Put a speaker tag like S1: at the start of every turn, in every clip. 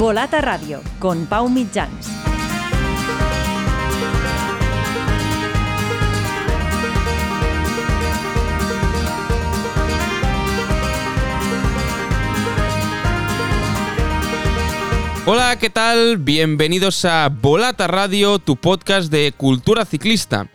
S1: Volata Radio con Pau Mitjans.
S2: Hola, ¿qué tal? Bienvenidos a Volata Radio, tu podcast de cultura ciclista.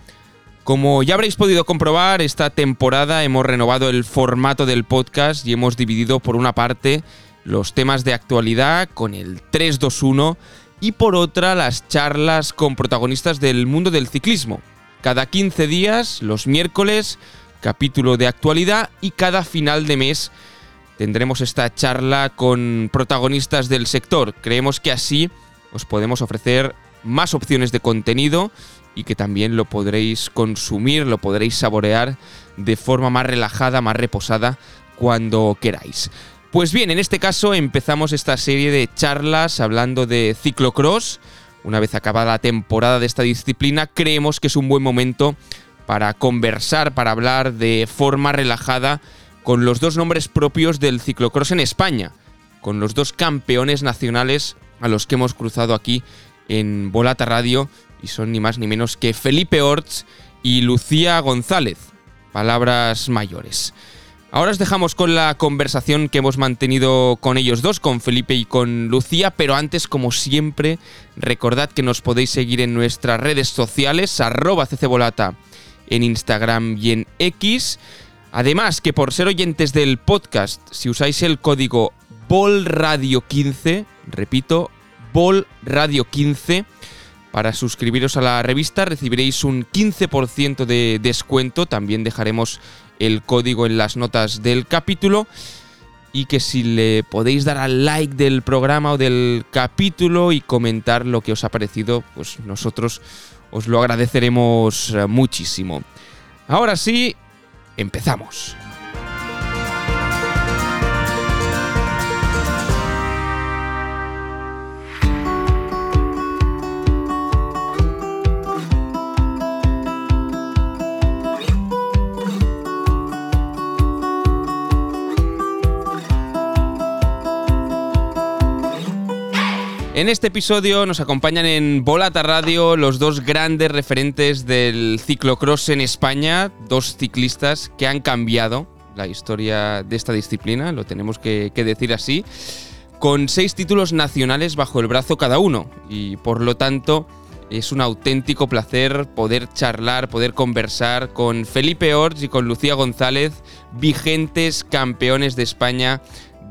S2: Como ya habréis podido comprobar, esta temporada hemos renovado el formato del podcast y hemos dividido por una parte los temas de actualidad con el 321 y por otra las charlas con protagonistas del mundo del ciclismo. Cada 15 días, los miércoles, capítulo de actualidad y cada final de mes tendremos esta charla con protagonistas del sector. Creemos que así os podemos ofrecer más opciones de contenido y que también lo podréis consumir, lo podréis saborear de forma más relajada, más reposada cuando queráis. Pues bien, en este caso empezamos esta serie de charlas hablando de ciclocross. Una vez acabada la temporada de esta disciplina, creemos que es un buen momento para conversar, para hablar de forma relajada con los dos nombres propios del ciclocross en España, con los dos campeones nacionales a los que hemos cruzado aquí en Volata Radio y son ni más ni menos que Felipe Orts y Lucía González. Palabras mayores. Ahora os dejamos con la conversación que hemos mantenido con ellos dos, con Felipe y con Lucía, pero antes, como siempre, recordad que nos podéis seguir en nuestras redes sociales, arroba ccbolata en Instagram y en X. Además, que por ser oyentes del podcast, si usáis el código BOLRadio15, repito, BOLRadio15, para suscribiros a la revista recibiréis un 15% de descuento. También dejaremos el código en las notas del capítulo. Y que si le podéis dar al like del programa o del capítulo y comentar lo que os ha parecido, pues nosotros os lo agradeceremos eh, muchísimo. Ahora sí, empezamos. En este episodio nos acompañan en Volata Radio los dos grandes referentes del ciclocross en España, dos ciclistas que han cambiado la historia de esta disciplina, lo tenemos que, que decir así, con seis títulos nacionales bajo el brazo cada uno. Y por lo tanto es un auténtico placer poder charlar, poder conversar con Felipe Orts y con Lucía González, vigentes campeones de España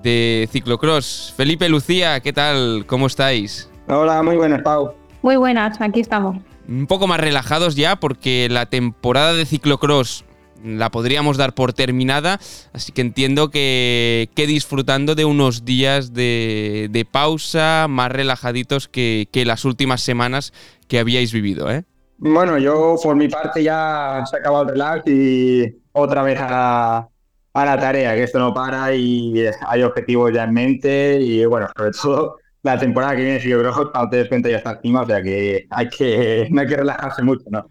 S2: de ciclocross. Felipe Lucía, ¿qué tal? ¿Cómo estáis?
S3: Hola, muy buenas, Pau.
S4: Muy buenas, aquí estamos.
S2: Un poco más relajados ya porque la temporada de ciclocross la podríamos dar por terminada, así que entiendo que, que disfrutando de unos días de, de pausa más relajaditos que, que, las últimas semanas que habíais vivido, ¿eh?
S3: Bueno, yo por mi parte ya se ha acabado el relax y otra vez a, a la tarea, que esto no para y hay objetivos ya en mente y bueno, sobre todo la temporada que viene, si yo creo que cuando te des cuenta ya está encima, o sea que hay que, no hay que relajarse mucho, ¿no?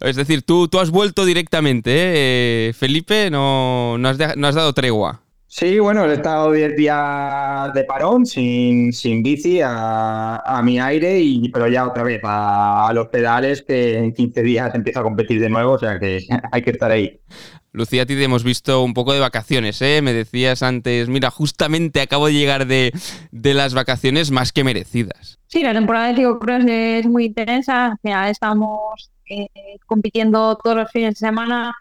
S2: Es decir, tú, tú has vuelto directamente, ¿eh? Felipe, no, no, has no has dado tregua.
S3: Sí, bueno, he estado 10 días de parón, sin, sin bici, a, a, mi aire, y, pero ya otra vez a, a, los pedales, que en 15 días empieza a competir de nuevo, o sea que hay que estar ahí.
S2: Lucía, a ti te hemos visto un poco de vacaciones, ¿eh? Me decías antes, mira, justamente acabo de llegar de, de las vacaciones más que merecidas.
S4: Sí, la temporada de ciclocross es muy intensa, final estamos eh, compitiendo todos los fines de semana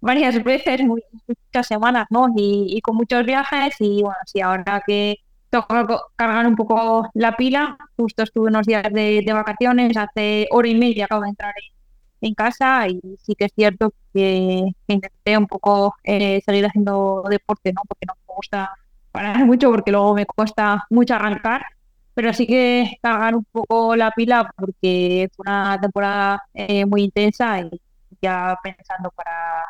S4: varias veces, muchas semanas, ¿no? Y, con muchos viajes y bueno, sí, ahora que toca cargar un poco la pila, justo estuve unos días de, vacaciones, hace hora y media acabo de entrar en, casa y sí que es cierto que, que intenté un poco eh, seguir haciendo deporte, ¿no? Porque no me gusta parar mucho porque luego me cuesta mucho arrancar, pero sí que cargar un poco la pila porque fue una temporada eh, muy intensa y ya pensando para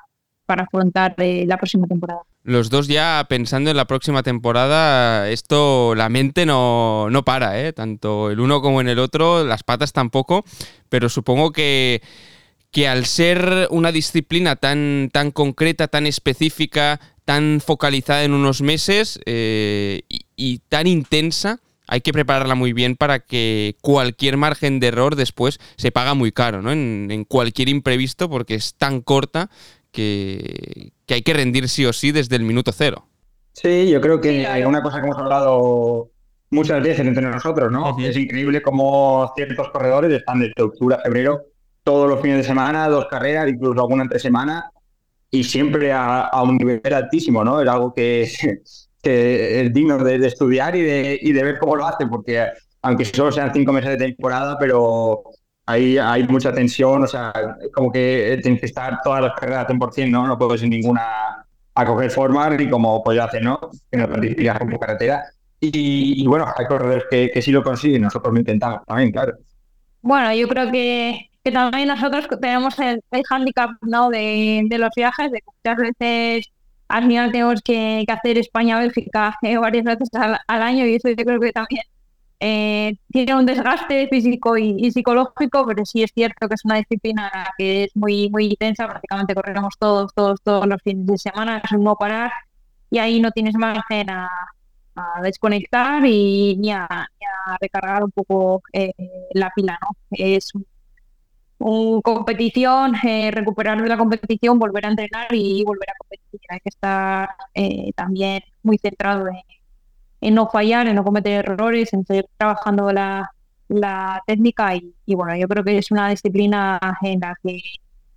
S4: para afrontar eh, la próxima temporada.
S2: Los dos ya pensando en la próxima temporada, esto la mente no, no para, ¿eh? tanto el uno como en el otro, las patas tampoco, pero supongo que, que al ser una disciplina tan, tan concreta, tan específica, tan focalizada en unos meses eh, y, tan intensa, hay que prepararla muy bien para que cualquier margen de error después se paga muy caro, ¿no? En, cualquier imprevisto, porque es tan corta que, hay que rendir sí o sí desde el minuto cero.
S3: Sí, yo creo que hay una cosa que hemos hablado muchas veces entre nosotros, ¿no? Es increíble cómo ciertos corredores están desde octubre a febrero, todos los fines de semana, dos carreras, incluso alguna entre semana, y siempre a, un nivel altísimo, ¿no? Es algo que, es digno de, estudiar y de, y de ver cómo lo hace, porque aunque solo sean cinco meses de temporada, pero ahí hay mucha tensión, o sea, como que tienes que estar todas las carreras al 100%, ¿no? No puedo sin ninguna a coger forma y como pues hace, ¿no? Que no por carretera. Y, bueno, hay corredores que, que sí lo consiguen, nosotros lo intentamos también, claro.
S4: Bueno, yo creo que que también nosotros tenemos el, el handicap ¿no? de, de, los viajes, de que muchas veces al final tenemos que, hacer España-Bélgica eh, varias veces al, año y eso yo creo que también eh, tiene un desgaste físico y, psicológico, pero sí es cierto que es una disciplina que es muy, muy intensa, prácticamente corremos todos, todos, todos los fines de semana, es un no parar y ahí no tienes margen a, a desconectar y ni a, recargar un poco eh, la pila, ¿no? Es un un competición, eh, recuperar de la competición, volver a entrenar y volver a competir. Hay que estar eh, también muy centrado en, no fallar, en no cometer errores, en seguir trabajando la, técnica y, bueno, yo creo que es una disciplina en la que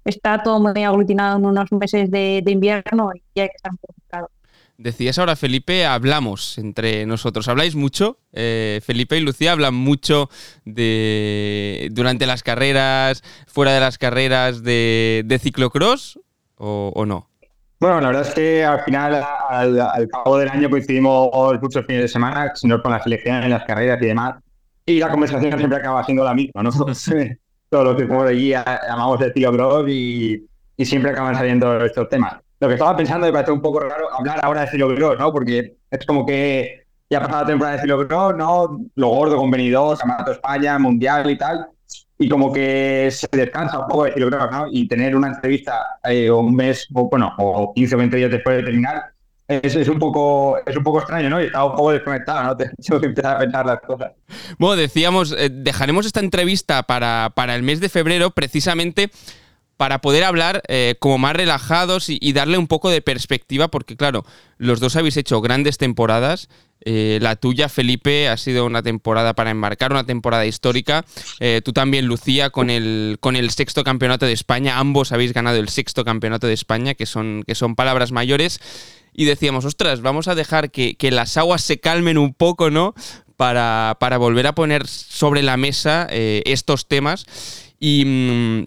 S4: está todo muy aglutinado en unos meses de, invierno y hay que estar concentrado.
S2: Decías ahora, Felipe, hablamos entre nosotros. ¿Habláis mucho? Eh, Felipe y Lucía hablan mucho de durante las carreras, fuera de las carreras de, de ciclocross o, no?
S3: Bueno, la verdad es que al final, al, cabo del año coincidimos muchos fines de semana, sino con las selecciones, las carreras y demás. Y la conversación siempre acaba siendo la misma, ¿no? Todos los que como de allí llamamos de ciclocross y, y siempre acaban saliendo estos temas lo que estaba pensando me parece un poco raro hablar ahora de ciclocross, ¿no? Porque es como que ya ha pasado la temporada de ciclocross, ¿no? Lo gordo con Benidorm, Campeonato España, Mundial y tal. Y como que se descansa un poco de ciclocross, ¿no? Y tener una entrevista eh, un mes, bueno, o 15 o 20 días después de terminar, es, es, un poco, es un poco extraño, ¿no? Y estaba un poco desconectado, ¿no? Tengo que empezar a pensar las cosas.
S2: Bueno, decíamos, eh, dejaremos esta entrevista para, para el mes de febrero precisamente para poder hablar eh, como más relajados y, darle un poco de perspectiva, porque claro, los dos habéis hecho grandes temporadas. Eh, la tuya, Felipe, ha sido una temporada para enmarcar, una temporada histórica. Eh, tú también, Lucía, con el, con el sexto campeonato de España. Ambos habéis ganado el sexto campeonato de España, que son, que son palabras mayores. Y decíamos, ostras, vamos a dejar que, las aguas se calmen un poco, ¿no? Para, para volver a poner sobre la mesa estos temas. Y, mm,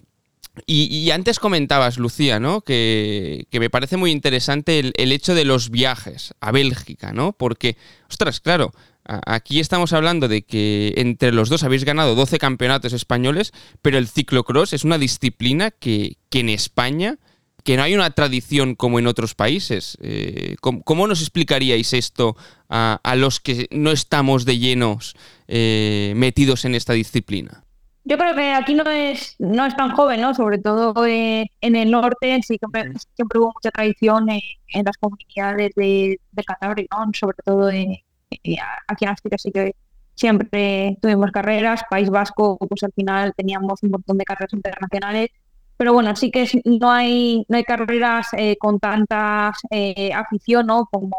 S2: y, antes comentabas, Lucía, ¿no? Que, me parece muy interesante el, hecho de los viajes a Bélgica, ¿no? Porque, ostras, claro, aquí estamos hablando de que entre los dos habéis ganado 12 campeonatos españoles, pero el ciclocross es una disciplina que, en España, que no hay una tradición como en otros países. Eh, ¿cómo, nos explicaríais esto a, los que no estamos de llenos eh, metidos en esta disciplina?
S4: Yo creo que aquí no es, no es tan joven, ¿no? Sobre todo en el norte, sí siempre, siempre hubo mucha tradición en, las comunidades de, de Cantabria, ¿no? Sobre todo aquí en Asturias sí que siempre tuvimos carreras. País Vasco, pues al final teníamos un montón de carreras internacionales. Pero bueno, sí que no hay no hay carreras eh, con tanta eh, afición, ¿no? Como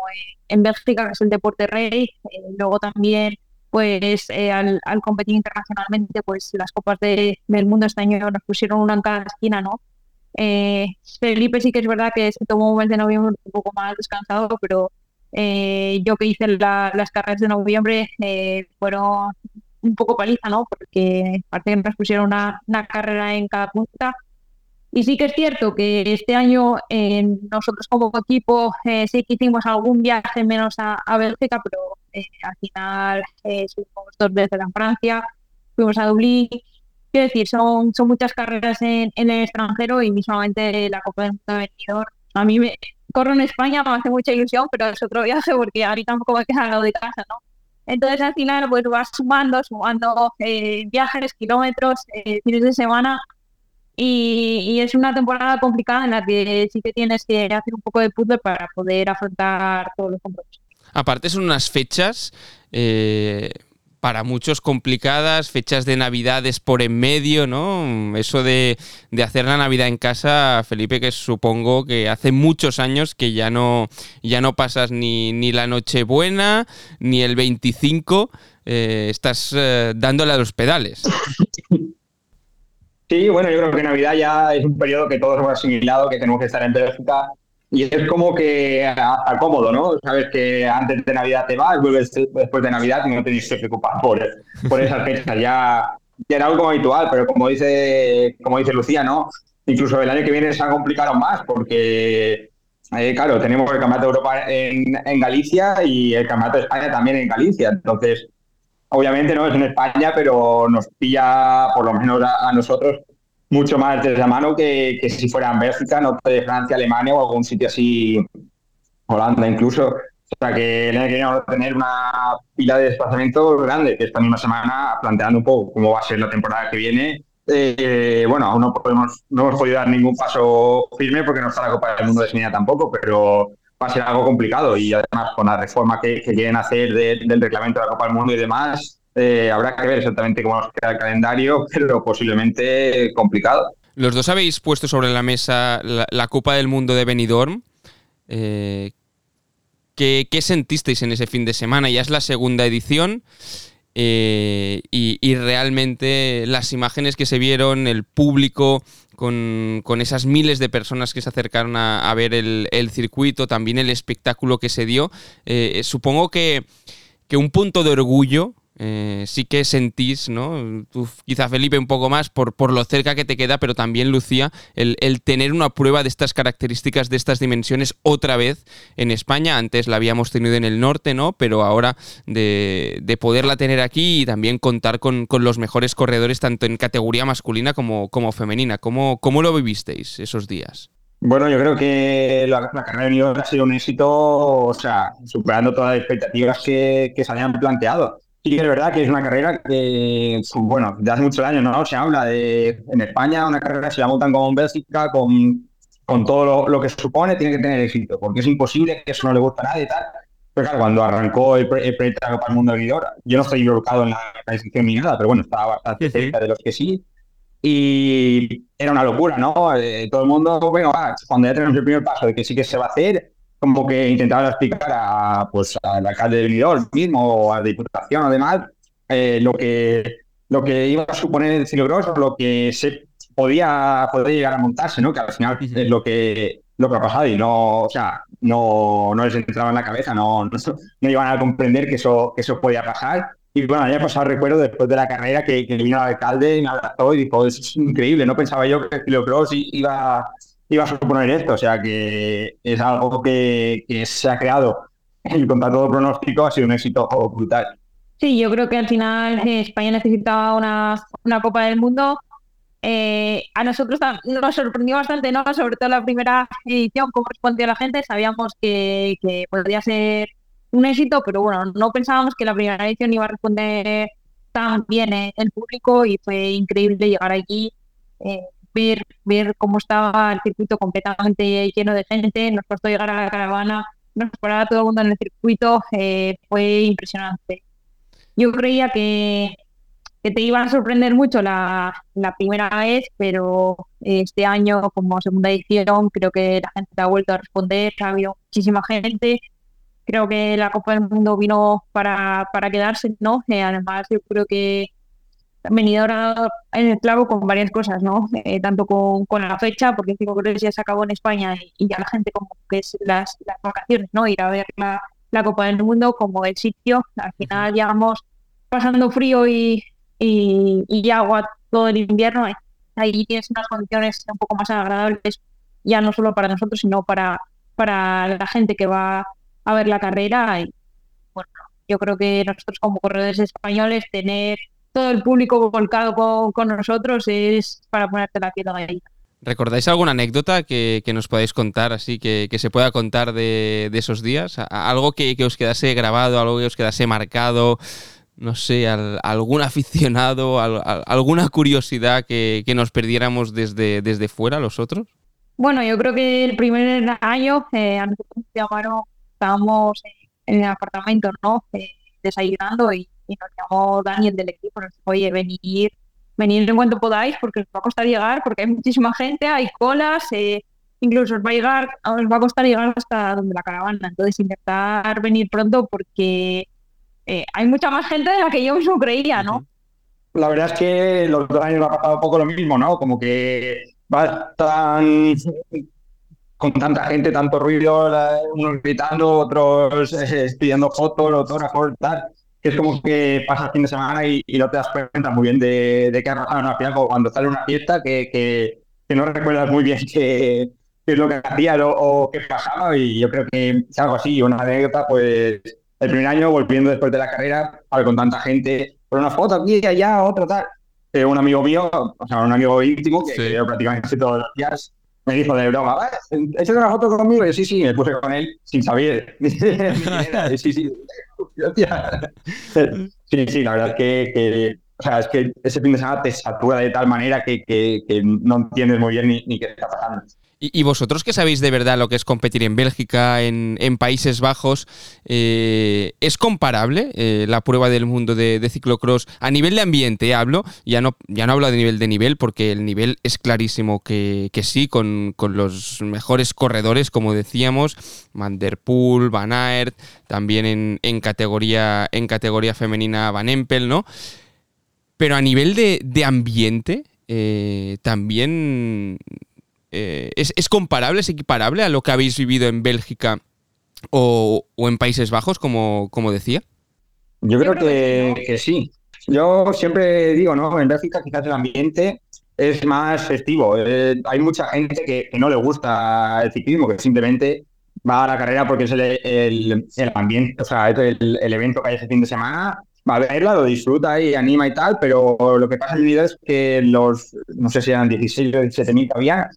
S4: en Bélgica, que es el deporte rey. Eh, luego también pues eh, al, competir internacionalmente, pues las copas de, del mundo este año nos pusieron una en cada esquina, ¿no? Eh, Felipe sí que es verdad que se tomó un mes de noviembre un poco más descansado, pero eh, yo que hice las carreras de noviembre fueron un poco paliza, ¿no? Porque aparte que nos pusieron una, una carrera en cada punta y sí que es cierto que este año eh, nosotros como equipo eh, sí que hicimos algún viaje menos a, Bélgica, pero eh, al final fuimos dos veces a Francia, fuimos a Dublín. Quiero decir, son, son muchas carreras en, el extranjero y mismamente la Copa del Mundo. A mí me corro en España, me hace mucha ilusión, pero es otro viaje porque ahorita tampoco me queda al lado de casa, ¿no? Entonces al final pues vas sumando, sumando viajes, kilómetros, fines de semana y, es una temporada complicada en la que sí que tienes que hacer un poco de puzzle para poder afrontar todos los compromisos.
S2: Aparte son unas fechas, eh, para muchos complicadas, fechas de Navidades por en medio, ¿no? Eso de, hacer la Navidad en casa, Felipe, que supongo que hace muchos años que ya no, ya no pasas ni, ni la Nochebuena, ni el 25, eh, estás eh, dándole a los pedales.
S3: Sí, bueno, yo creo que Navidad ya es un periodo que todos hemos asimilado, que tenemos que estar en Bélgica y es como que hasta cómodo, ¿no? Sabes que antes de Navidad te vas, vuelves después de Navidad y no te que preocupar por, por esas fechas. Ya, ya era algo habitual, pero como dice, como dice Lucía, ¿no? Incluso el año que viene se ha complicado más porque, eh, claro, tenemos el Campeonato de Europa en, en, Galicia y el Campeonato de España también en Galicia. Entonces, obviamente no es en España, pero nos pilla, por lo menos a nosotros, mucho más de la mano que, que si fuera en Bélgica, no de Francia, Alemania o algún sitio así, Holanda incluso. O sea que el que vamos a tener una pila de desplazamientos grande, que esta misma semana planteando un poco cómo va a ser la temporada que viene. Eh, bueno, aún no, podemos, no hemos podido dar ningún paso firme porque no está la Copa del Mundo de tampoco, pero va a ser algo complicado y además con la reforma que, quieren hacer del reglamento de la Copa del Mundo y demás, eh, habrá que ver exactamente cómo nos queda el calendario, pero posiblemente complicado.
S2: Los dos habéis puesto sobre la mesa la, Copa del Mundo de Benidorm. Eh, ¿qué, sentisteis en ese fin de semana? Ya es la segunda edición. Eh, y, realmente las imágenes que se vieron, el público con, esas miles de personas que se acercaron a, ver el, circuito, también el espectáculo que se dio, supongo que, que, un punto de orgullo eh, sí que sentís, ¿no? Tú, quizá Felipe un poco más por, por lo cerca que te queda, pero también Lucía, el, tener una prueba de estas características, de estas dimensiones otra vez en España. Antes la habíamos tenido en el norte, ¿no? Pero ahora de, poderla tener aquí y también contar con, los mejores corredores tanto en categoría masculina como, como femenina. ¿Cómo, ¿Cómo lo vivisteis esos días?
S3: Bueno, yo creo que la, carrera de New ha sido un éxito, o sea, superando todas las expectativas que, que se habían planteado. Sí que es verdad que es una carrera que, bueno, de hace muchos años no se habla de en España una carrera se la montan como en Bélgica con, con todo lo, que supone tiene que tener éxito, porque es imposible que eso no le guste a nadie y tal. Pero claro, cuando arrancó el, de la Copa del Mundo de yo no estoy involucrado en la, descripción ni nada, pero bueno, estaba bastante cerca de los que sí. Y era una locura, ¿no? Eh, todo el mundo, bueno, cuando ya tenemos el primer paso de que sí que se va a hacer, como que intentaba explicar a, pues, al alcalde de Benidorm mismo o a la Diputación además eh, lo, que, lo que iba a suponer el ciclocross, lo que se podía, poder llegar a montarse, ¿no? que al final es lo que, lo que ha pasado y no, o sea, no, no les entraba en la cabeza, no, no, iban a comprender que eso, que eso podía pasar. Y bueno, ya pasado recuerdo después de la carrera que, que vino el alcalde y me abrazó y dijo, es increíble, no pensaba yo que el ciclocross iba iba a suponer esto. O sea que es algo que, se ha creado y contra pronóstico ha sido un éxito brutal.
S4: Sí, yo creo que al final eh, España necesitaba una, una Copa del Mundo. Eh, a nosotros nos sorprendió bastante, ¿no? Sobre todo la primera edición, cómo respondió la gente. Sabíamos que, que podría ser un éxito, pero bueno, no pensábamos que la primera edición iba a responder tan bien eh, el público y fue increíble llegar allí. Eh, ver, ver cómo estaba el circuito completamente lleno de gente, nos costó llegar a la caravana, nos paraba todo el mundo en el circuito, eh, fue impresionante. Yo creía que, que te iba a sorprender mucho la, la, primera vez, pero este año como segunda edición creo que la gente ha vuelto a responder, ha habido muchísima gente, creo que la Copa del Mundo vino para, para quedarse, ¿no? Eh, además yo creo que venido ahora en el clavo con varias cosas, ¿no? Eh, tanto con, con, la fecha, porque creo que ya se acabó en España y, ya la gente como que es las, las vacaciones, ¿no? Ir a ver la, la, Copa del Mundo como el sitio. Al final llegamos pasando frío y, y, y, agua todo el invierno. Ahí tienes unas condiciones un poco más agradables, ya no solo para nosotros, sino para, para la gente que va a ver la carrera. Y bueno, yo creo que nosotros como corredores españoles tener todo el público volcado con, nosotros es para ponerte la piel ahí.
S2: ¿Recordáis alguna anécdota que, nos podáis contar, así que, se pueda contar de, esos días? Algo que, os quedase grabado, algo que os quedase marcado, no sé, algún aficionado, alguna curiosidad que, nos perdiéramos desde, desde fuera los otros?
S4: Bueno, yo creo que el primer año eh, a nosotros llamaron, estábamos en el apartamento, ¿no? Eh, desayunando y nos llamó Daniel del equipo, nos dijo, oye, venir, venir en cuanto podáis porque os va a costar llegar, porque hay muchísima gente, hay colas, eh, incluso os va a llegar, os va a costar llegar hasta donde la caravana. Entonces intentar venir pronto porque eh, hay mucha más gente de la que yo mismo creía, ¿no?
S3: La verdad es que los dos años ha pasado un poco lo mismo, ¿no? Como que va tan con tanta gente, tanto ruido, unos gritando, otros eh, pidiendo fotos, autógrafos, tal, que es como que pasa el fin de semana y, no te das cuenta muy bien de, de qué ha pasado. ¿no? Al final, cuando sale una fiesta que, que, que no recuerdas muy bien qué, es lo que hacía o, qué pasaba, y yo creo que es algo así, una anécdota, pues el primer año volviendo después de la carrera, con tanta gente, por una foto aquí, allá, otra, tal. Eh, un amigo mío, o sea, un amigo íntimo que, sí. prácticamente todos los días, me dijo de broma, ¿echas una foto conmigo? Y yo, sí, sí, me puse con él sin saber. sí, sí. sí, sí, la verdad es que, que, o sea, es que ese fin de semana te satura de tal manera que, que, que no entiendes muy bien ni, ni qué está pasando.
S2: Y, vosotros que sabéis de verdad lo que es competir en Bélgica, en, Países Bajos, eh, ¿es comparable eh, la prueba del mundo de, ciclocross a nivel de ambiente? Hablo, ya no, ya no hablo de nivel de nivel, porque el nivel es clarísimo que, sí, con, los mejores corredores, como decíamos, Van Der Poel, Van Aert, también en, categoría, en categoría femenina Van Empel, ¿no? Pero a nivel de, ambiente, eh, también eh, ¿es, comparable, es equiparable a lo que habéis vivido en Bélgica o, en Países Bajos, como, como decía?
S3: Yo creo que, sí. Yo siempre digo, ¿no? En Bélgica quizás el ambiente es más festivo. Eh, hay mucha gente que, no le gusta el ciclismo, que simplemente va a la carrera porque es el, ambiente, o sea, es el, evento que hay ese fin de semana. Va a verla, lo disfruta y anima y tal, pero lo que pasa en mi vida es que los, no sé si eran 16 o 17 mil todavía,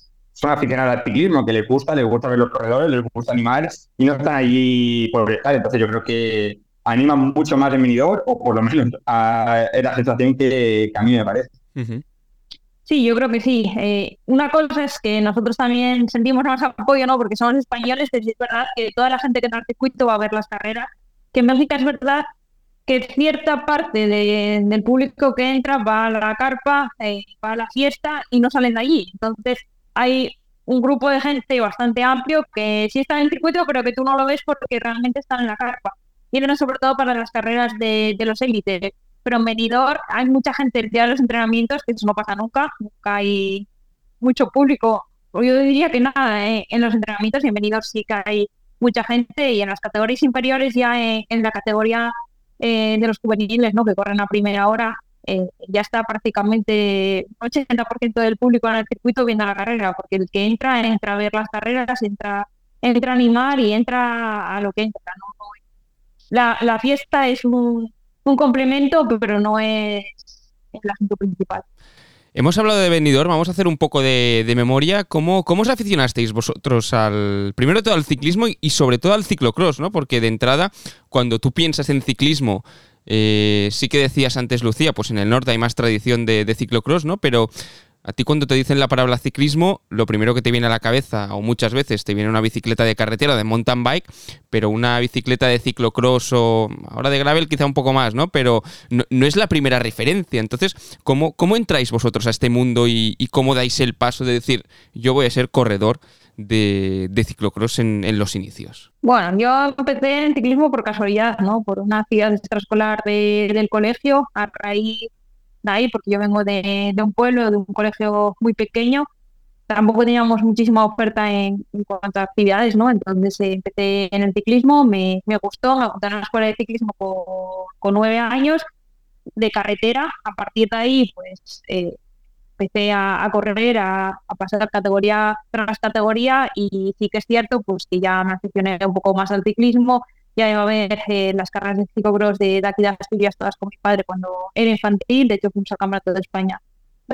S3: son aficionados al ciclismo, que les gusta, les gusta ver los corredores, les gusta animar y no están allí por estar. Entonces yo creo que animan mucho más en venidor, o por lo menos a, es la sensación que, a mí me parece.
S4: Sí, yo creo que sí. Eh, una cosa es que nosotros también sentimos más apoyo, ¿no? Porque somos españoles, pero es verdad que toda la gente que está al circuito va a ver las carreras. Que en Bélgica es verdad que cierta parte del público que entra va a la carpa, eh, va a la fiesta y no salen de allí. Entonces, hay un grupo de gente bastante amplio que sí está en el circuito, pero que tú no lo ves porque realmente están en la carpa. Vienen sobre todo para las carreras de, los élites. Pero en Benidorm hay mucha gente ya en los entrenamientos, que eso no pasa nunca, nunca hay mucho público. Yo diría que nada, eh, en los entrenamientos y en Benidorm sí que hay mucha gente y en las categorías inferiores ya en, la categoría eh, de los juveniles, ¿no? que corren a primera hora, eh, ya está prácticamente 80% del público en el circuito viendo la carrera, porque el que entra, entra a ver las carreras, entra, entra a animar y entra a lo que entra. La, la, fiesta es un, un, complemento, pero no es el asunto principal.
S2: Hemos hablado de Benidorm, vamos a hacer un poco de, de, memoria. ¿Cómo, ¿Cómo os aficionasteis vosotros al, primero todo al ciclismo y, y sobre todo al ciclocross? ¿no? Porque de entrada, cuando tú piensas en ciclismo, eh, sí que decías antes, Lucía, pues en el norte hay más tradición de, ciclocross, ¿no? Pero a ti cuando te dicen la palabra ciclismo, lo primero que te viene a la cabeza, o muchas veces te viene una bicicleta de carretera, de mountain bike, pero una bicicleta de ciclocross o ahora de gravel quizá un poco más, ¿no? Pero no, es la primera referencia. Entonces, ¿cómo, ¿cómo entráis vosotros a este mundo y, cómo dais el paso de decir, yo voy a ser corredor de, ciclocross en, los inicios?
S4: Bueno, yo empecé en ciclismo por casualidad, ¿no? Por una actividad extraescolar del colegio, a raíz de ahí, porque yo vengo de, un pueblo, de un colegio muy pequeño, tampoco teníamos muchísima oferta en, cuanto a actividades, ¿no? Entonces eh, empecé en el ciclismo, me, gustó, me apunté a la escuela de ciclismo con, nueve años, de carretera, a partir de ahí, pues eh, empecé a, correr, a, pasar a categoría tras categoría y sí que es cierto pues que ya me aficioné un poco más al ciclismo, ya iba a ver eh, las carreras de ciclocross de, de aquí de Asturias todas con mi padre cuando era infantil, de hecho fuimos al Campeonato de España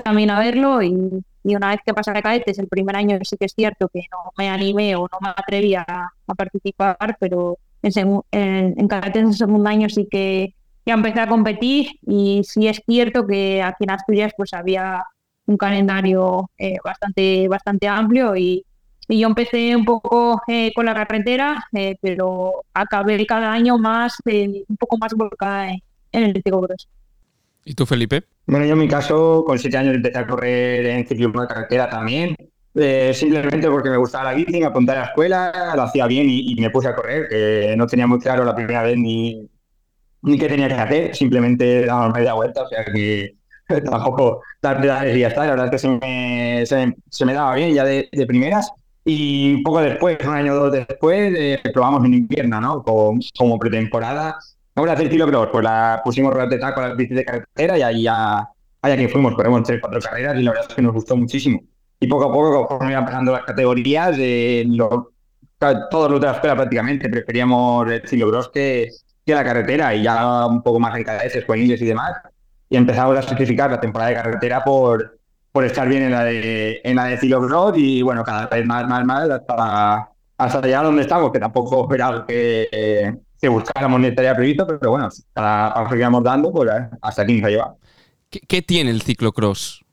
S4: también a verlo y, una vez que pasé a cadetes el primer año sí que es cierto que no me animé o no me atreví a, participar, pero en, en, en cadetes el segundo año sí que ya empecé a competir. Y sí es cierto que aquí en Asturias pues había un calendario eh, bastante, bastante amplio y, y, yo empecé un poco eh, con la carretera, eh, pero acabé cada año más, un poco más volcada en el ciclocross.
S2: ¿Y tú, Felipe?
S3: Bueno, yo en mi caso, con siete años empecé a correr en ciclismo de carretera también. Eh, simplemente porque me gustaba la bici, me apunté a la escuela, lo hacía bien y, me puse a correr, que no tenía muy claro la primera vez ni, ni qué tenía que hacer, simplemente daba media vuelta, o sea que tampoco ya está, la verdad es que se me, daba bien ya de, primeras. Y un poco después, un año o dos después, eh, probamos en invierno, ¿no? Como, como pretemporada. Vamos a hacer kilómetros, pues la pusimos de taco a las bicis de carretera y ahí ya, allá que fuimos, corremos tres, cuatro carreras y la verdad es que nos gustó muchísimo. Y poco a poco, conforme iban pasando las categorías, eh, lo, todos los de la escuela prácticamente preferíamos el ciclocross que, que la carretera y ya un poco más en cadeces, juveniles y demás. Y empezamos a sacrificar la temporada de carretera por, por estar bien en la de, en la de ciclocross y bueno, cada vez más, más, más hasta, hasta allá donde estamos, que tampoco era algo que, eh, que buscáramos ni estaría previsto, pero bueno, cada paso que íbamos dando, pues eh, hasta aquí nos ha llevado.
S2: ¿Qué, ¿Qué, tiene el ciclocross?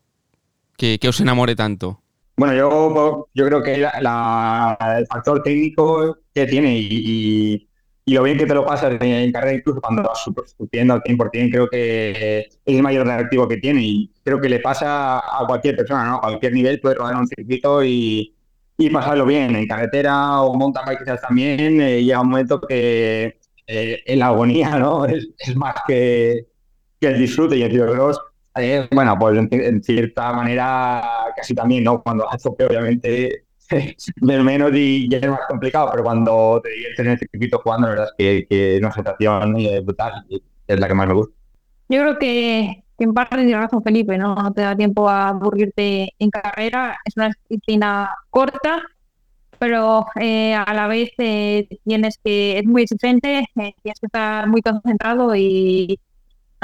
S2: que, os enamore tanto?
S3: Bueno, yo, yo creo que la, el factor técnico que tiene y, y, lo bien que te lo pasas en, carrera, incluso cuando vas subiendo al 100%, creo que es el mayor reactivo que tiene y creo que le pasa a cualquier persona, ¿no? A cualquier nivel puede rodar un circuito y, y pasarlo bien. En carretera o mountain bike quizás también eh, llega un momento que eh, en la agonía, ¿no? Es, es, más que, que el disfrute y el ciclocross eh, bueno, pues en, cierta manera casi también, ¿no? Cuando haces obviamente ver menos y ya es más complicado, pero cuando te diviertes en el circuito jugando, la verdad es que, es una sensación eh, brutal es la que más me gusta.
S4: Yo creo que, en parte tiene razón Felipe, ¿no? No te da tiempo a aburrirte en carrera, es una disciplina corta, pero eh, a la vez tienes que, es muy exigente, tienes que estar muy concentrado y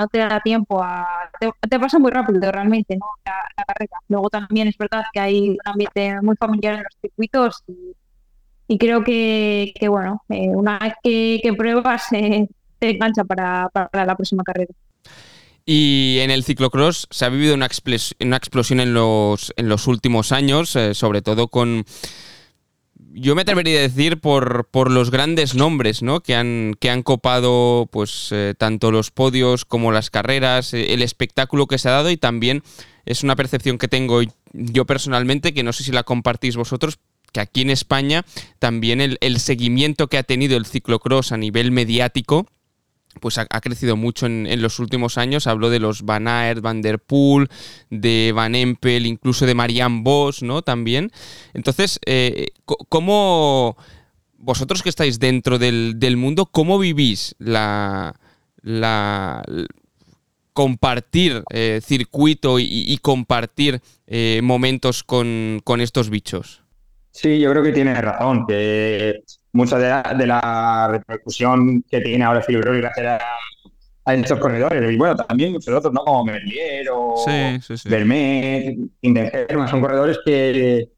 S4: no te da tiempo a... Te, pasa muy rápido realmente, ¿no? La, carrera. Luego también es verdad que hay un ambiente muy familiar en los circuitos y, creo que, bueno, eh, una vez que, pruebas eh, te engancha para, para la próxima carrera.
S2: Y en el ciclocross se ha vivido una, explosión en los, en los últimos años, eh, sobre todo con yo me atrevería a decir por, por los grandes nombres ¿no? que, han, que han copado pues, eh, tanto los podios como las carreras, eh, el espectáculo que se ha dado y también es una percepción que tengo yo personalmente, que no sé si la compartís vosotros, que aquí en España también el, el seguimiento que ha tenido el ciclocross a nivel mediático pues ha, crecido mucho en, los últimos años. Hablo de los Van Aert, Van Der Poel, de Van Empel, incluso de Marianne Vos, ¿no? También. Entonces, eh, ¿cómo vosotros que estáis dentro del, mundo, cómo vivís la, la compartir eh, circuito y, compartir eh, momentos con, con estos bichos?
S3: Sí, yo creo que tienes razón, que mucha de la, repercusión que tiene ahora Filibro gracias a, a, estos corredores. Y bueno, también otros, ¿no? Como Merlier o sí, sí, sí. son corredores que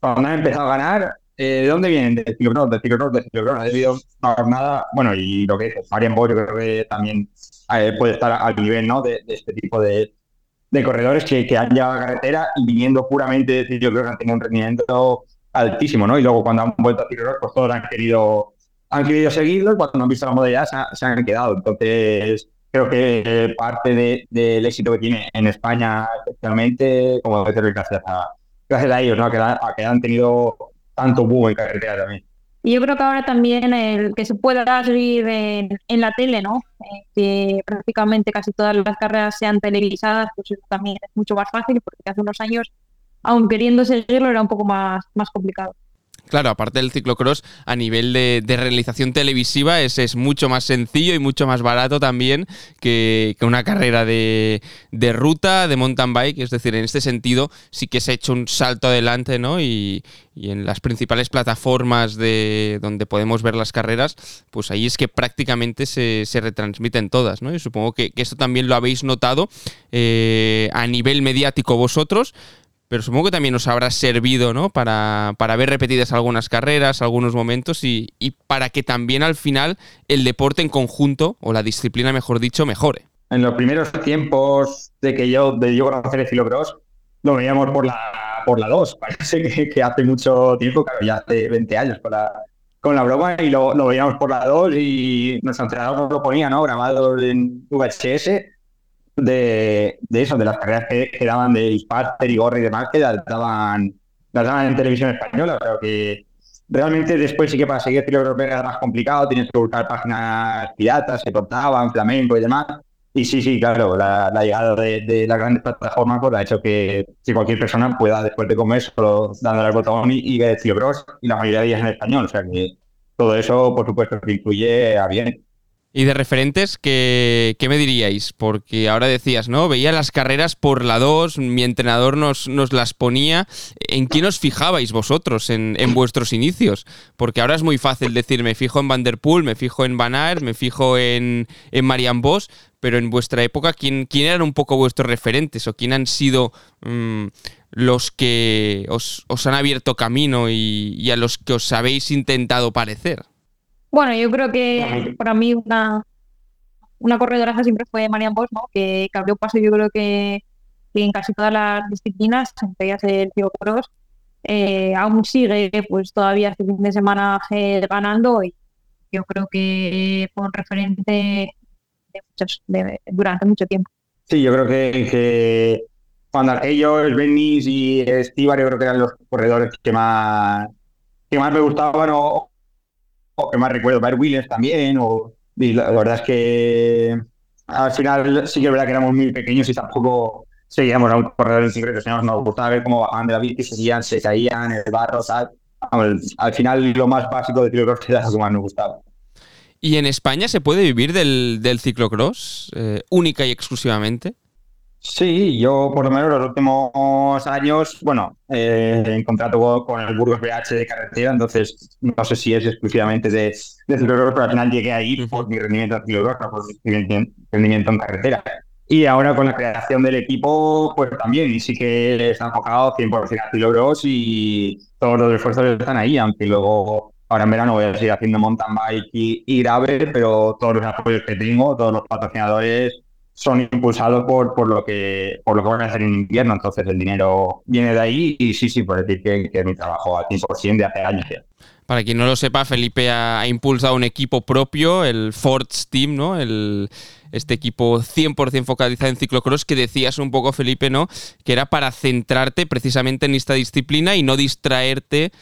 S3: cuando han empezado a ganar, eh, ¿de dónde vienen? De Ciclocross, de Ciclocross, de Ciclocross. Ha debido una jornada, bueno, y lo que es Marian Boy, yo creo que también eh, puede estar al nivel, ¿no? De, este tipo de, de corredores que, que, han llegado a la carretera y viniendo puramente de Ciclocross han tenido un rendimiento altísimo, ¿no? Y lugo cuando han vuelto a tirar, pues todos han querido, han querido seguirlo y cuando han visto la modalidad se, han quedado. Entonces, creo que parte del éxito que tiene en España, especialmente, como decir, gracias a, gracias a ellos, ¿no? A que, han tenido tanto boom en carretera también.
S4: Y yo creo que ahora también el que se pueda seguir en, en la tele, ¿no? Eh, que prácticamente casi todas las carreras sean televisadas, pues eso también es mucho más fácil, porque hace unos años aun queriendo seguirlo era un poco más, más complicado.
S2: Claro, aparte del ciclocross, a nivel de, realización televisiva es, es, mucho más sencillo y mucho más barato también que, una carrera de, ruta, de mountain bike. Es decir, en este sentido sí que se ha hecho un salto adelante, ¿no? Y, en las principales plataformas de donde podemos ver las carreras, pues ahí es que prácticamente se, retransmiten todas, ¿no? Y supongo que, esto también lo habéis notado eh, a nivel mediático vosotros, pero supongo que también os habrá servido, ¿no? Para, para ver repetidas algunas carreras, algunos momentos y, para que también al final el deporte en conjunto, o la disciplina mejor dicho, mejore.
S3: En los primeros tiempos de que yo, de yo conocer el ciclocross, lo veíamos por la por la 2. Parece que, hace mucho tiempo, claro, ya hace 20 años, por la, con la broma y lo, lo veíamos por la 2 y nuestro entrenador lo ponía, ¿no? Grabado en VHS de, de eso, de las carreras que, que daban de Ispaster y Gorri y demás, que las daban, las daban en televisión española, pero que realmente después sí que para seguir estilo europeo era más complicado, tienes que buscar páginas piratas, se cortaban, flamenco y demás. Y sí, sí, claro, la, la llegada de, de, las grandes plataformas pues, ha hecho que, que, cualquier persona pueda, después de comer, solo dándole al botón y, Estilo Cross, y la mayoría de ellas en español. O sea que todo eso, por supuesto, que incluye a bien.
S2: Y de referentes, ¿qué, ¿qué, me diríais? Porque ahora decías, ¿no? Veía las carreras por la 2, mi entrenador nos, nos las ponía. ¿En quién os fijabais vosotros en, en, vuestros inicios? Porque ahora es muy fácil decir, me fijo en Van Der Poel, me fijo en Van Aert, me fijo en, en Marian Vos, pero en vuestra época, ¿quién, ¿quién eran un poco vuestros referentes o quién han sido mmm, los que os, os, han abierto camino y a los que os habéis intentado parecer?
S4: Bueno, yo creo que para mí una, una corredoraza siempre fue Marian Bosch, ¿no? que, que abrió paso yo creo que, que, en casi todas las disciplinas, entre ellas el ciclocross, eh, aún sigue pues todavía este fin de semana eh, ganando y yo creo que fue un referente de muchos, de, durante mucho tiempo.
S3: Sí, yo creo que, que cuando ellos, Benis y Estibar, yo creo que eran los corredores que más, que más me gustaban o, que más recuerdo, Bear Williams también, o, la, verdad es que al final sí que es verdad que éramos muy pequeños y tampoco seguíamos a un corredor en secreto, nos gustaba ver cómo bajaban de la bici, seguían, se caían, en el barro, tal. Al, al final lo más básico de ciclocross era lo que más nos gustaba.
S2: ¿Y en España se puede vivir del, del ciclocross eh, única y exclusivamente?
S3: Sí, yo por lo menos los últimos años, bueno, eh, en contrato con el Burgos BH de carretera, entonces no sé si es exclusivamente de, de ciclocross, pero al final llegué ahí por mi rendimiento en ciclocross, no por mi rendimiento en carretera. Y ahora con la creación del equipo, pues también, y sí que está enfocado 100% a ciclocross y todos los esfuerzos están ahí, aunque luego ahora en verano voy a seguir haciendo mountain bike y, y gravel, pero todos los apoyos que tengo, todos los patrocinadores son impulsados por, por, lo que, por lo que van a hacer en invierno. Entonces el dinero viene de ahí y sí, sí, por decir que, que mi trabajo al 100% de hace años.
S2: Para quien no lo sepa, Felipe ha, ha, impulsado un equipo propio, el Forts Team, ¿no? El, este equipo 100% focalizado en ciclocross que decías un poco, Felipe, ¿no? Que era para centrarte precisamente en esta disciplina y no distraerte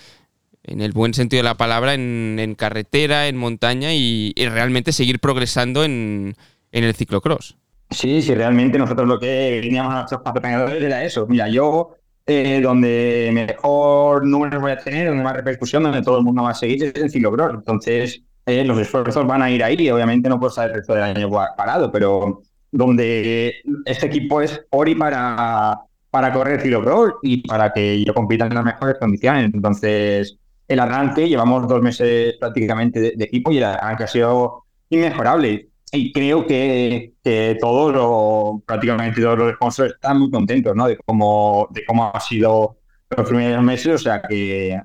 S2: en el buen sentido de la palabra, en, en carretera, en montaña y, y realmente seguir progresando en, en, el ciclocross.
S3: Sí, sí, realmente nosotros lo que veníamos a nuestros patrocinadores era eso. Mira, yo eh, donde mejor números voy a tener, donde más repercusión, donde todo el mundo va a seguir es el ciclocross. Entonces, eh, los esfuerzos van a ir ahí obviamente no puedo estar el resto del año parado, pero donde este equipo es Ori para, para correr ciclocross y para que yo compita en las mejores condiciones. Entonces, el arranque, llevamos dos meses prácticamente de, de equipo y el arranque ha sido inmejorable y creo que, que todos los, prácticamente todos los sponsors están muy contentos ¿no? de, cómo, de cómo ha sido los primeros meses. O sea que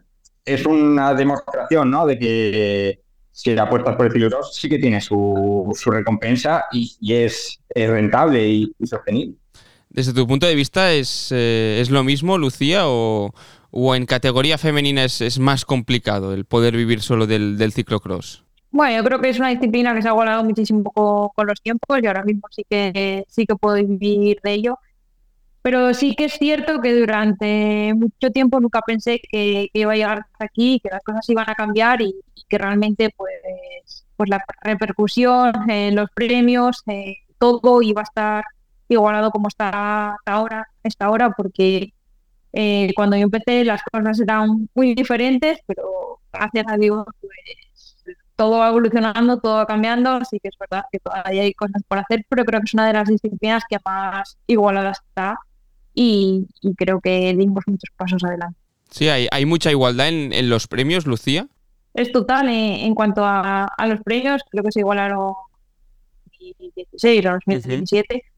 S3: es una demostración ¿no? de que si la apuestas por el ciclocross sí que tiene su, su recompensa y, y es, es, rentable y, y, sostenible.
S2: Desde tu punto de vista, ¿es, eh, ¿es lo mismo, Lucía, o, o en categoría femenina es, es, más complicado el poder vivir solo del, del ciclocross?
S4: Bueno, yo creo que es una disciplina que se ha igualado muchísimo con los tiempos y ahora mismo sí que sí que puedo vivir de ello. Pero sí que es cierto que durante mucho tiempo nunca pensé que, que iba a llegar hasta aquí, que las cosas iban a cambiar y, y que realmente pues, pues la repercusión, eh, los premios, eh, todo iba a estar igualado como está hasta ahora, esta hora, porque eh, cuando yo empecé las cosas eran muy diferentes, pero gracias a Dios pues, todo va evolucionando, todo va cambiando, así que es verdad que todavía hay cosas por hacer, pero creo que es una de las disciplinas que más igualada está y, y creo que dimos muchos pasos adelante.
S2: Sí, hay, hay mucha igualdad en, en, los premios, Lucía.
S4: Es total, eh, en cuanto a, a, los premios, creo que se igualaron 2016 o 2017. Uh -huh.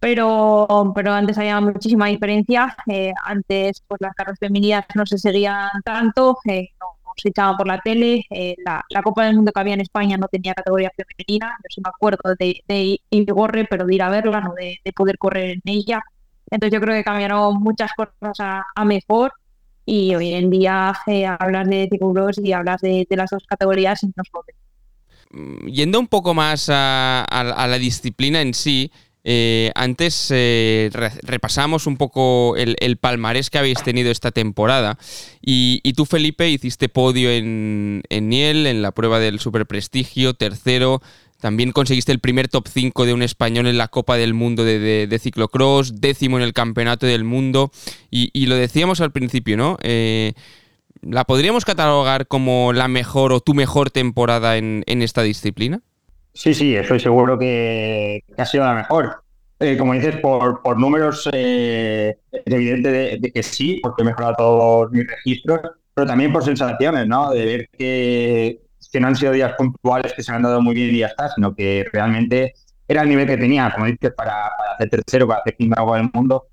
S4: Pero, pero antes había muchísima diferencia. Eh, antes, pues las carreras femeninas no se seguían tanto, eh, no, se echaban por la tele. Eh, la, la, Copa del Mundo que había en España no tenía categoría femenina. Yo sí me acuerdo de, de Igorre, pero de ir a verla, no de, de, poder correr en ella. Entonces yo creo que cambiaron muchas cosas a, a mejor y hoy en día eh, hablas de ciclocross y hablas de, las dos categorías y no
S2: mm, Yendo un poco más a, la disciplina en sí, eh, antes eh, repasamos un poco el, palmarés que habéis tenido esta temporada y, tú, Felipe, hiciste podio en, Niel, en la prueba del Super Prestigio, tercero, también conseguiste el primer top 5 de un español en la Copa del Mundo de, ciclocross, décimo en el Campeonato del Mundo. Y, lo decíamos al principio, ¿no? Eh, ¿La podríamos catalogar como la mejor o tu mejor temporada en, esta disciplina?
S3: Sí, sí, estoy seguro que, ha sido la mejor. Eh, como dices, por, números eh, es evidente de, que sí, porque he mejorado todos mis registros, pero también por sensaciones, ¿no? De ver que, que no han sido días puntuales que se han dado muy bien y ya está, sino que realmente era el nivel que tenía, como dices, para, hacer tercero, para hacer quinto del mundo,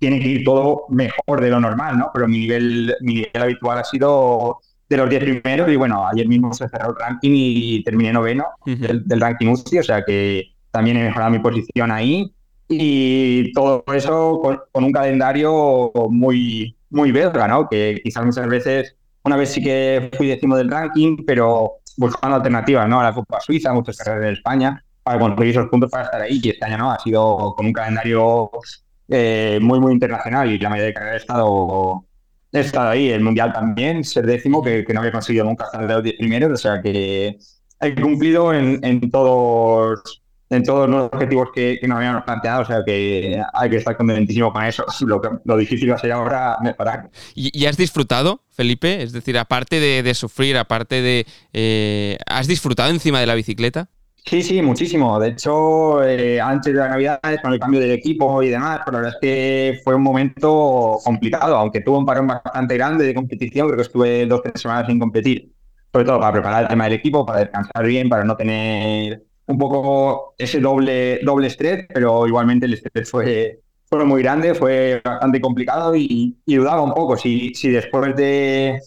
S3: tiene que ir todo mejor de lo normal, ¿no? Pero mi nivel, mi nivel habitual ha sido de los 10 primeros y bueno, ayer mismo se cerró el ranking y terminé noveno del, ranking UCI, o sea que también he mejorado mi posición ahí y todo eso con, un calendario muy, muy belga, ¿no? Que quizás muchas veces, una vez sí que fui décimo del ranking, pero buscando alternativas ¿no? a la Copa Suiza, muchos carreras de España, para conseguir esos puntos para estar ahí. Y este año no, ha sido con un calendario eh, muy, muy internacional y la mayoría de carreras he estado, he estado ahí. El Mundial también, ser décimo, que, no había conseguido nunca estar de los 10 primeros, o sea que he cumplido en, en todos en todos los objetivos que, que nos habíamos planteado, o sea que hay que estar contentísimo con eso. Lo, que, lo difícil va a ser ahora mejorar.
S2: ¿Y, ¿Y, has disfrutado, Felipe? Es decir, aparte de, sufrir, aparte de... Eh, ¿Has disfrutado encima de la bicicleta?
S3: Sí, sí, muchísimo. De hecho, eh, antes de la Navidad, con el cambio del equipo y demás, pero la verdad es que fue un momento complicado, aunque tuve un parón bastante grande de competición, creo que estuve dos tres semanas sin competir, sobre todo para preparar el tema del equipo, para descansar bien, para no tener un poco ese doble, doble estrés, pero igualmente el estrés fue, fue muy grande, fue bastante complicado y, dudaba un poco si, si después de,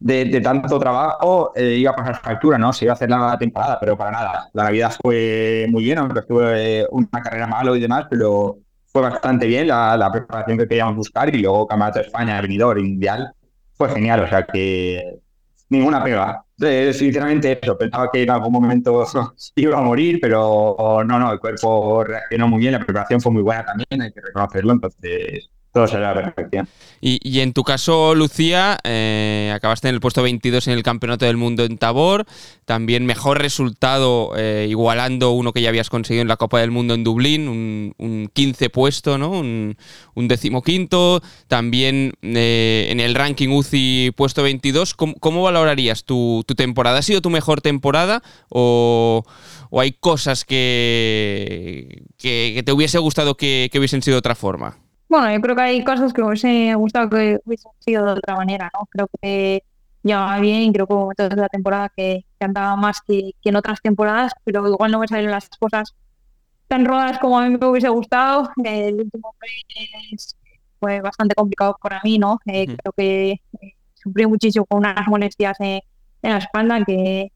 S3: de, tanto trabajo eh, iba a pasar factura, ¿no? Si iba a hacer la temporada, pero para nada. La Navidad fue muy bien, aunque estuve una carrera malo y demás, pero fue bastante bien la, la preparación que queríamos buscar y luego Campeonato de España, venidor Mundial, fue genial, o sea que ninguna pega. Eh, sinceramente eso, pensaba que en algún momento iba a morir, pero no, no, el cuerpo reaccionó muy bien, la preparación fue muy buena también, hay que reconocerlo, entonces todo será perfección.
S2: Y, en tu caso, Lucía, eh, acabaste en el puesto 22 en el Campeonato del Mundo en Tabor, también mejor resultado eh, igualando uno que ya habías conseguido en la Copa del Mundo en Dublín, un, 15 puesto, ¿no? un, un decimoquinto, también eh, en el ranking UCI puesto 22. ¿Cómo, valorarías tu, temporada? ¿Ha sido tu mejor temporada o, hay cosas que, que, te hubiese gustado que hubiesen sido de otra forma?
S4: Bueno, yo creo que hay cosas que me hubiese gustado que hubiesen sido de otra manera, ¿no? Creo que ya bien, creo que momentos de la temporada que, que andaba más que, en otras temporadas, pero igual no me salen las cosas tan rodadas como a mí me hubiese gustado. El último mes fue bastante complicado para mí, ¿no? Eh, creo que eh, sufrí muchísimo con unas molestias en, la espalda que,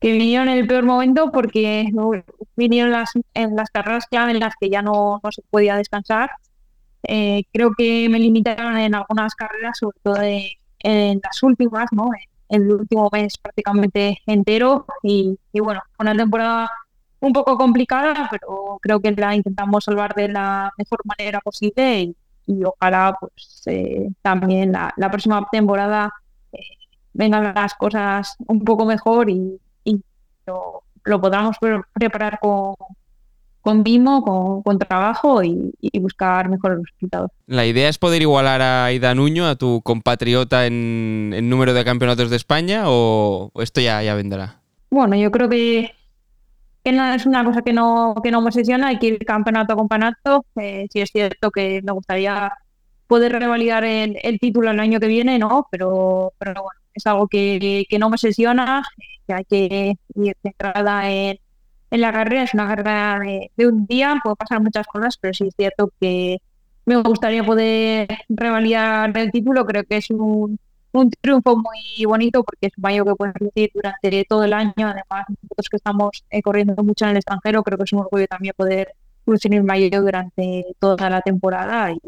S4: que vinieron en el peor momento porque vinieron las, en las carreras clave en las que ya no, no se podía descansar eh, creo que me limitaron en algunas carreras, sobre todo en las últimas, ¿no? En el último mes prácticamente entero y, bueno, una temporada un poco complicada, pero creo que la intentamos salvar de la mejor manera posible y, ojalá pues eh, también la, próxima temporada eh, vengan las cosas un poco mejor y, lo podamos preparar con, con Vimo, con, trabajo y, buscar mejores resultados.
S2: La idea es poder igualar a Ida Nuño, a tu compatriota en, número de campeonatos de España, o esto ya, ya vendrá.
S4: Bueno, yo creo que, no, es una cosa que no, que no me obsesiona, hay que ir campeonato a campeonato. Eh, sí es cierto que me gustaría poder revalidar el, título el año que viene, ¿no? Pero, pero bueno, es algo que, no me obsesiona, que hay que ir centrada en en la carrera, es una carrera de, un día, puede pasar muchas cosas, pero sí es cierto que me gustaría poder revalidar el título, creo que es un, un triunfo muy bonito porque es un mayo que puedes decir durante todo el año, además nosotros que estamos eh, corriendo mucho en el extranjero, creo que es un orgullo también poder lucir el mayo durante toda la temporada y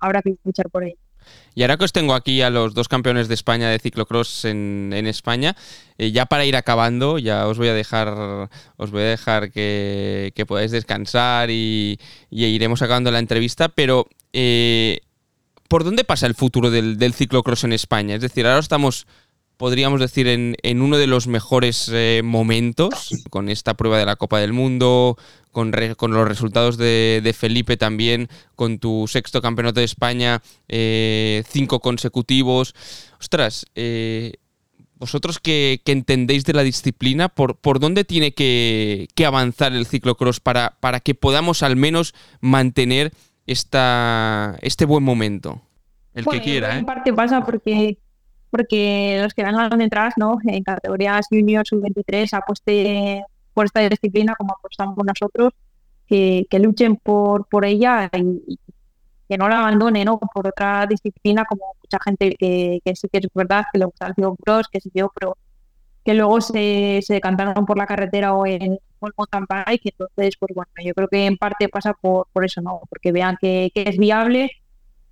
S4: habrá que luchar por ello.
S2: Y ahora que os tengo aquí a los dos campeones de España de ciclocross en, España, eh, ya para ir acabando, ya os voy a dejar, os voy a dejar que, podáis descansar y, iremos acabando la entrevista, pero eh, ¿por dónde pasa el futuro del, del ciclocross en España? Es decir, ahora estamos podríamos decir, en, en uno de los mejores eh, momentos, con esta prueba de la Copa del Mundo, con, con los resultados de, de, Felipe también, con tu sexto campeonato de España, eh, cinco consecutivos. Ostras, eh, vosotros que, entendéis de la disciplina, ¿por, por dónde tiene que, que, avanzar el ciclocross para, para que podamos al menos mantener esta, este buen momento?
S4: El que quiera, ¿eh? En parte pasa porque porque los que ganan entradas, ¿no? En categorías junior, sub-23, apueste por esta disciplina como apostamos nosotros, que, que luchen por, por ella y, que no la abandonen, ¿no? Por otra disciplina, como mucha gente que, que sí que es verdad, que le gusta el cross, que sí yo, pero que luego se, se decantaron por la carretera o en, el mountain bike, entonces, pues bueno, yo creo que en parte pasa por, por eso, ¿no? Porque vean que, que es viable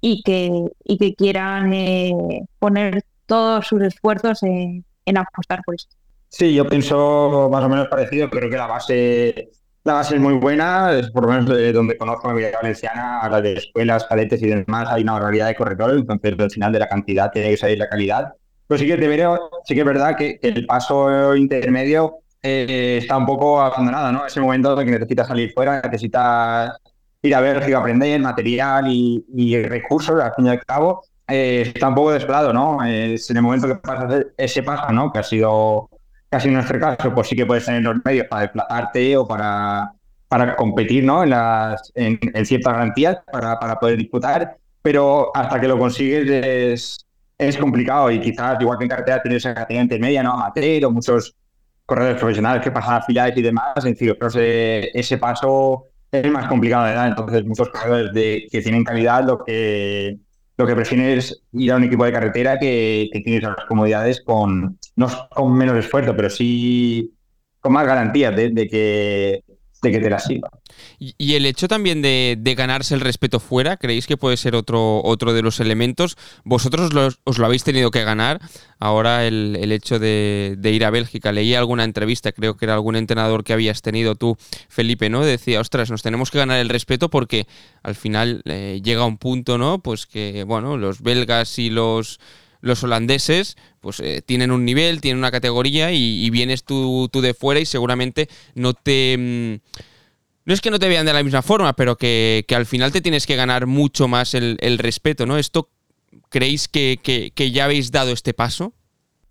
S4: y que, y que quieran eh, poner todos sus esfuerzos en, apostar por eso.
S3: Sí, yo pienso más o menos parecido. Creo que la base, la base es muy buena. Es por lo menos de donde conozco la vida valenciana, a la de escuelas, cadetes y demás, hay una barbaridad de corredores. Entonces, al final de la cantidad tiene que salir la calidad. Pero sí que te veo, sí que es verdad que, el paso intermedio eh, está un poco abandonado, ¿no? Ese momento en que necesitas salir fuera, necesitas ir a ver, a aprender material y, y recursos, al fin y al cabo eh, está un poco desplado, ¿no? Es en el momento que pasas ese paso, ¿no? Que ha sido casi en nuestro caso, pues sí que puedes tener los medios para desplazarte o para, para competir, ¿no? En, las, en, ciertas garantías para, para, poder disputar, pero hasta que lo consigues es, es complicado y quizás, igual que en carretera, tienes esa categoría intermedia, ¿no? Amateur o muchos corredores profesionales que pasan a finales y demás, en ese, ese paso es más complicado de dar, entonces muchos corredores de, que tienen calidad lo que lo que prefieren es ir a un equipo de carretera que, que tiene esas comodidades con, no con menos esfuerzo, pero sí con más garantías de, que, de que te sirva.
S2: Y, el hecho también de, ganarse el respeto fuera, ¿creéis que puede ser otro, otro de los elementos? Vosotros os lo habéis tenido que ganar. Ahora el, hecho de, ir a Bélgica. Leí alguna entrevista, creo que era algún entrenador que habías tenido tú, Felipe, ¿no? Decía, ostras, nos tenemos que ganar el respeto porque al final eh, llega un punto, ¿no? Pues que, bueno, los belgas y los los holandeses pues eh, tienen un nivel, tienen una categoría y, vienes tú, de fuera y seguramente no te... Mm, no es que no te vean de la misma forma, pero que, al final te tienes que ganar mucho más el, respeto, ¿no? ¿Esto creéis que, ya habéis dado este paso?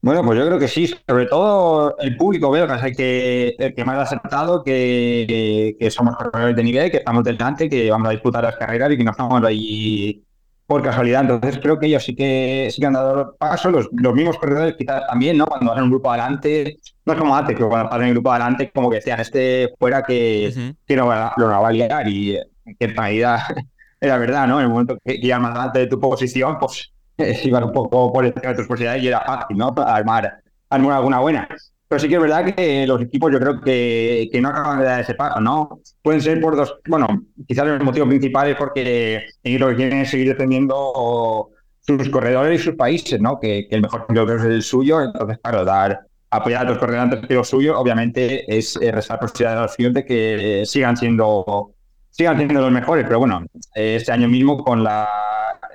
S3: Bueno, pues yo creo que sí, sobre todo el público belga es el que, el que más ha aceptado que, somos corredores de nivel, que estamos delante, que vamos a disputar las carreras y que no estamos ahí por casualidad. Entonces creo que ellos sí que sí que han dado paso, los, los mismos corredores quizás también, ¿no? Cuando van un grupo adelante, no es como antes, que cuando pasan el grupo adelante, como que decían, este fuera que, que no, lo va a liar y en cierta medida era verdad, ¿no? En el momento que iban más adelante de tu posición, pues iban un poco por encima de tus posibilidades y era fácil, ¿no? Armar, armar alguna buena. Pero sí que es verdad que los equipos yo creo que, que no acaban de dar ese paso, ¿no? Pueden ser por dos, bueno, quizás el motivo principal es porque lo que quieren es seguir defendiendo sus corredores y sus países, ¿no? Que, el mejor creo que es el suyo, entonces, claro, dar apoyar a los corredores antes que lo suyo, obviamente es eh, restar posibilidad de los siguientes de que sigan siendo sigan siendo los mejores, pero bueno, este año mismo con la,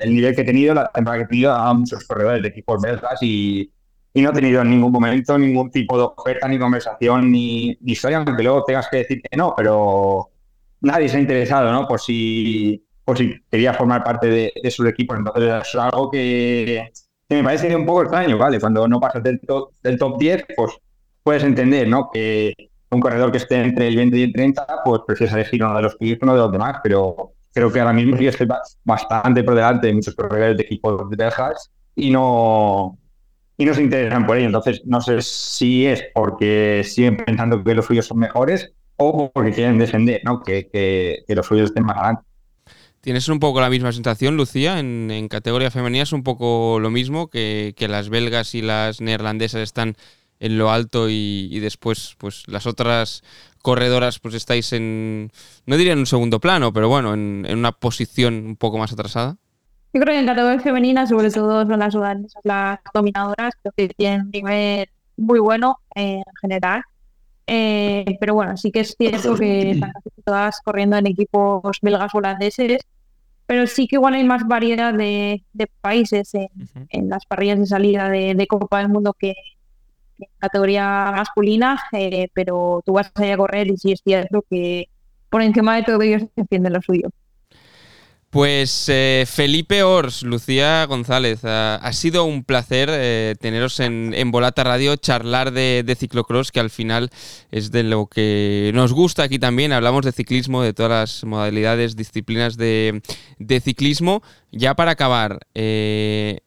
S3: el nivel que he tenido, la temporada que he tenido a muchos corredores de equipos belgas y, y no he tenido en ningún momento ningún tipo de oferta, ni conversación, ni, ni historia, aunque luego tengas que decir que no, pero nadie se ha interesado, ¿no? Por si, por si quería formar parte de, de equipos. Entonces es algo que, me parece un poco extraño, ¿vale? Cuando no pasas del top, del top 10, pues puedes entender, ¿no? Que un corredor que esté entre el 20 y el 30, pues prefieres elegir uno de los que uno de los demás, pero creo que ahora mismo estoy bastante por delante de muchos corredores de equipos de Texas y no, y no se interesan por ello. Entonces, no sé si es porque siguen pensando que los suyos son mejores o porque quieren defender ¿no? que, que, los suyos estén más adelante.
S2: ¿Tienes un poco la misma sensación, Lucía? En, categoría femenina es un poco lo mismo, que, las belgas y las neerlandesas están en lo alto y, después pues las otras corredoras pues estáis en, no diría en un segundo plano, pero bueno, en, en una posición un poco más atrasada.
S4: Yo creo que en categoría femenina, sobre todo son las holandesas las dominadoras, creo que tienen un nivel muy bueno en general. Eh, pero bueno, sí que es cierto que están todas corriendo en equipos belgas holandeses, pero sí que igual hay más variedad de, países en, las parrillas de salida de, Copa del Mundo que, en categoría masculina, eh, pero tú vas a a correr y sí es cierto que por encima de todo ellos se entiende lo suyo.
S2: Pues eh, Felipe Ors, Lucía González, ha, sido un placer eh, teneros en, Volata Radio, charlar de, ciclocross, que al final es de lo que nos gusta aquí también. Hablamos de ciclismo, de todas las modalidades, disciplinas de, ciclismo. Ya para acabar, eh,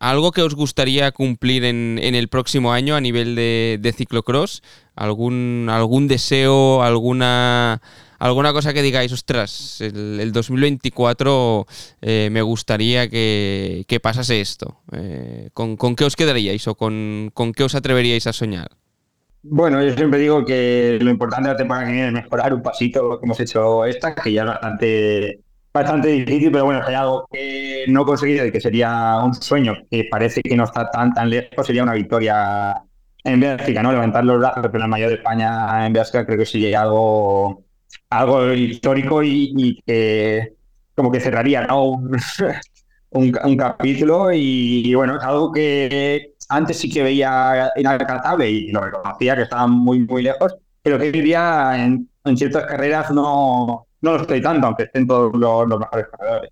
S2: ¿algo que os gustaría cumplir en, el próximo año a nivel de, de ciclocross? ¿Algún, ¿Algún deseo, alguna alguna cosa que digáis, ostras, el, 2024 eh, me gustaría que, pasase esto. Eh, ¿con, qué os quedaríais o con, qué os atreveríais a soñar?
S3: Bueno, yo siempre digo que lo importante de la temporada que viene es mejorar un pasito que hemos hecho esta, que ya es bastante, bastante difícil, pero bueno, si hay algo que no he conseguido y que sería un sueño que parece que no está tan tan lejos, sería una victoria en Bélgica, ¿no? Levantar los brazos, pero el mayor de España en Bélgica creo que sería algo algo histórico y, que como que cerraría un, capítulo y, bueno, es algo que antes sí que veía inalcanzable y lo reconocía que estaba muy, muy lejos, pero que hoy día en, ciertas carreras no, no lo estoy tanto, aunque estén todos los, mejores corredores.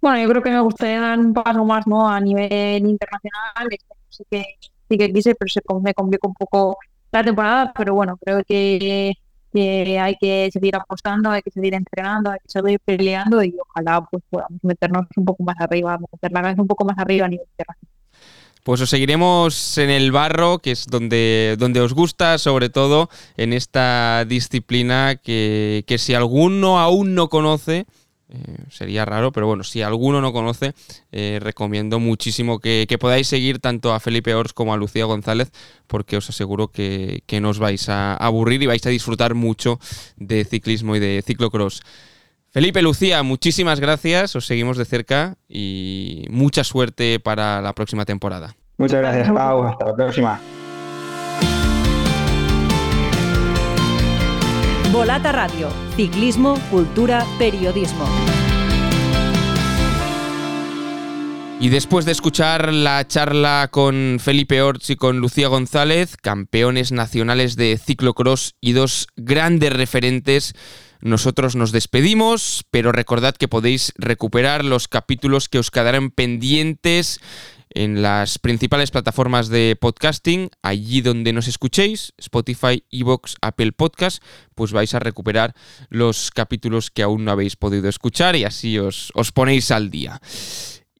S4: Bueno, yo creo que me gustaría dar un paso más ¿no? a nivel internacional. Sí que, sí que quise, pero se me complicó un poco la temporada. Pero bueno, creo que que hay que seguir apostando, hay que seguir entrenando, hay que seguir peleando y ojalá pues podamos meternos un poco más arriba, meter la cabeza un poco más arriba a nivel internacional.
S2: Pues os seguiremos en el barro, que es donde, donde os gusta, sobre todo en esta disciplina que, que si alguno aún no conoce, eh, sería raro, pero bueno, si alguno no conoce, eh, recomiendo muchísimo que, podáis seguir tanto a Felipe Ors como a Lucía González, porque os aseguro que, que no os vais a aburrir y vais a disfrutar mucho de ciclismo y de ciclocross. Felipe, Lucía, muchísimas gracias, os seguimos de cerca y mucha suerte para la próxima temporada.
S3: Muchas gracias, Pau, hasta la próxima.
S1: Volata Radio, ciclismo, cultura, periodismo.
S2: Y después de escuchar la charla con Felipe Orts y con Lucía González, campeones nacionales de ciclocross y dos grandes referentes, nosotros nos despedimos, pero recordad que podéis recuperar los capítulos que os quedarán pendientes en las principales plataformas de podcasting, allí donde nos escuchéis, Spotify, Evox, Apple Podcast, pues vais a recuperar los capítulos que aún no habéis podido escuchar y así os, os ponéis al día.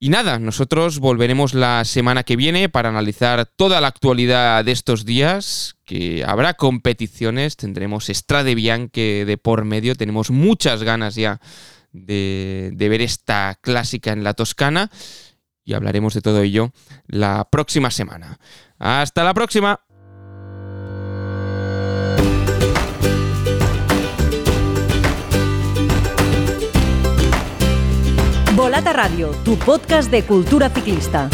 S2: Y nada, nosotros volveremos la semana que viene para analizar toda la actualidad de estos días, que habrá competiciones, tendremos Strade Bianche de por medio, tenemos muchas ganas ya de, de ver esta clásica en la Toscana y hablaremos de todo ello la próxima semana. Hasta la próxima.
S1: Volata Radio, tu podcast de cultura ciclista.